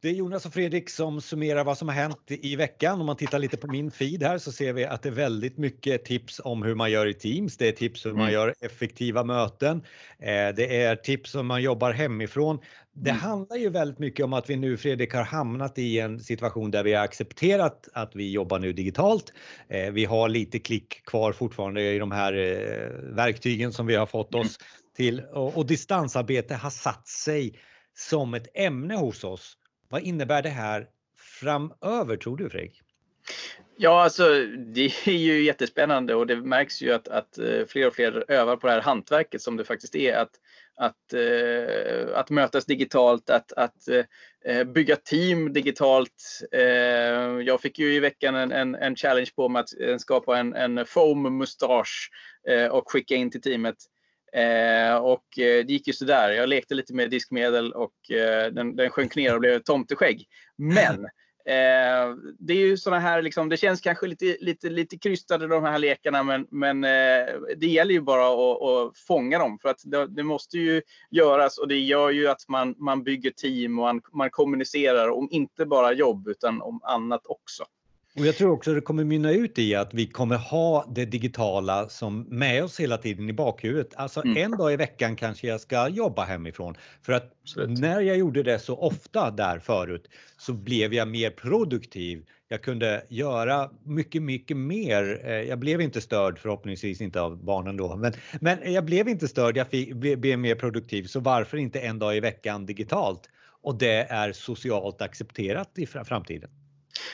Det är Jonas och Fredrik som summerar vad som har hänt i veckan. Om man tittar lite på min feed här så ser vi att det är väldigt mycket tips om hur man gör i Teams. Det är tips hur man mm. gör effektiva möten. Eh, det är tips om man jobbar hemifrån. Det mm. handlar ju väldigt mycket om att vi nu Fredrik har hamnat i en situation där vi har accepterat att vi jobbar nu digitalt. Eh, vi har lite klick kvar fortfarande i de här eh, verktygen som vi har fått oss till och distansarbete har satt sig som ett ämne hos oss. Vad innebär det här framöver tror du Fredrik? Ja, alltså det är ju jättespännande och det märks ju att, att eh, fler och fler övar på det här hantverket som det faktiskt är. Att, att, eh, att mötas digitalt, att, att eh, bygga team digitalt. Jag fick ju i veckan en, en, en challenge på mig att skapa en, en foam mustasch och skicka in till teamet. Eh, och eh, det gick ju sådär. Jag lekte lite med diskmedel och eh, den, den sjönk ner och blev tomteskägg. Men eh, det är ju sådana här, liksom, det känns kanske lite, lite, lite krystade de här lekarna men, men eh, det gäller ju bara att, att fånga dem för att det, det, måste ju göras och det gör ju att man, man bygger team och man, man kommunicerar om inte bara jobb utan om annat också. Och jag tror också det kommer mynna ut i att vi kommer ha det digitala som med oss hela tiden i bakhuvudet. Alltså mm. en dag i veckan kanske jag ska jobba hemifrån för att Absolut. när jag gjorde det så ofta där förut så blev jag mer produktiv. Jag kunde göra mycket, mycket mer. Eh, jag blev inte störd, förhoppningsvis inte av barnen då, men, men jag blev inte störd. Jag fick, blev mer produktiv, så varför inte en dag i veckan digitalt? Och det är socialt accepterat i framtiden.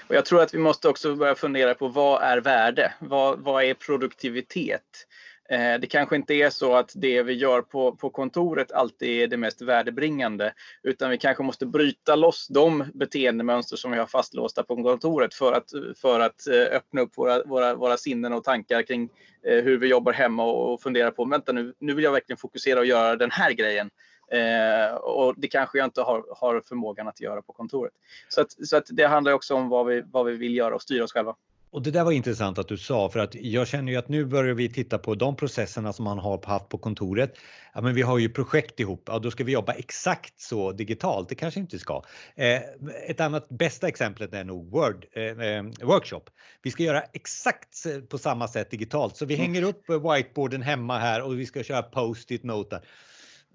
Och jag tror att vi måste också börja fundera på vad är värde? Vad, vad är produktivitet? Eh, det kanske inte är så att det vi gör på, på kontoret alltid är det mest värdebringande, utan vi kanske måste bryta loss de beteendemönster som vi har fastlåsta på kontoret för att, för att eh, öppna upp våra, våra, våra sinnen och tankar kring eh, hur vi jobbar hemma och fundera på, vänta nu, nu vill jag verkligen fokusera och göra den här grejen. Eh, och det kanske jag inte har, har förmågan att göra på kontoret. Så, att, så att det handlar också om vad vi, vad vi vill göra och styra oss själva. Och det där var intressant att du sa för att jag känner ju att nu börjar vi titta på de processerna som man har haft på kontoret. Ja, men vi har ju projekt ihop, ja, då ska vi jobba exakt så digitalt. Det kanske inte ska. Eh, ett annat bästa exemplet är nog Word eh, eh workshop. Vi ska göra exakt på samma sätt digitalt så vi hänger upp whiteboarden hemma här och vi ska köra post-it noter.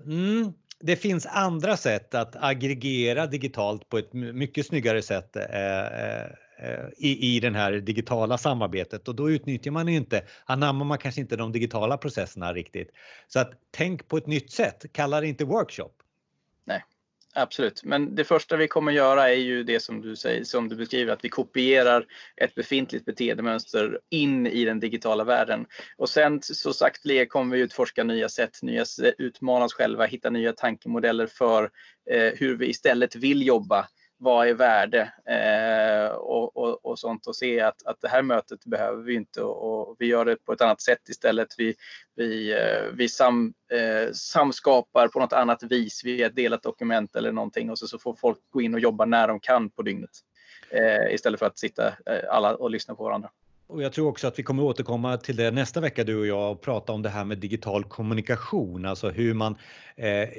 Mm, det finns andra sätt att aggregera digitalt på ett mycket snyggare sätt eh, eh, eh i, i det här digitala samarbetet och då utnyttjar man inte, anammar man kanske inte de digitala processerna riktigt. Så att tänk på ett nytt sätt, kalla det inte workshop. Nej, Absolut, men det första vi kommer göra är ju det som du säger, som du beskriver, att vi kopierar ett befintligt beteendemönster in i den digitala världen. Och sen så sakteliga kommer vi utforska nya sätt, nya, utmana oss själva, hitta nya tankemodeller för eh, hur vi istället vill jobba vad är värde eh, och, och, och, sånt och se att, att det här mötet behöver vi inte och, och vi gör det på ett annat sätt istället. Vi, vi, eh, vi sam, eh, samskapar på något annat vis via ett delat dokument eller någonting och så, så får folk gå in och jobba när de kan på dygnet eh, istället för att sitta eh, alla och lyssna på varandra. Och jag tror också att vi kommer återkomma till det nästa vecka du och jag och prata om det här med digital kommunikation, alltså hur man eh,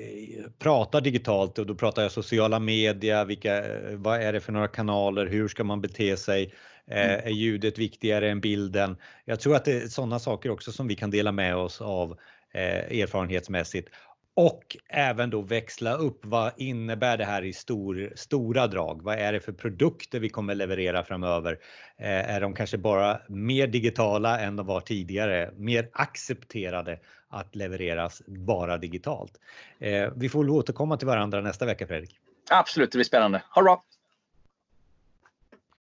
pratar digitalt och då pratar jag sociala medier, vilka, vad är det för några kanaler, hur ska man bete sig, eh, mm. är ljudet viktigare än bilden? Jag tror att det är sådana saker också som vi kan dela med oss av eh, erfarenhetsmässigt och även då växla upp vad innebär det här i stor, stora drag? Vad är det för produkter vi kommer leverera framöver? Eh, är de kanske bara mer digitala än de var tidigare? Mer accepterade att levereras bara digitalt? Eh, vi får återkomma till varandra nästa vecka Fredrik. Absolut, det blir spännande. Ha det bra!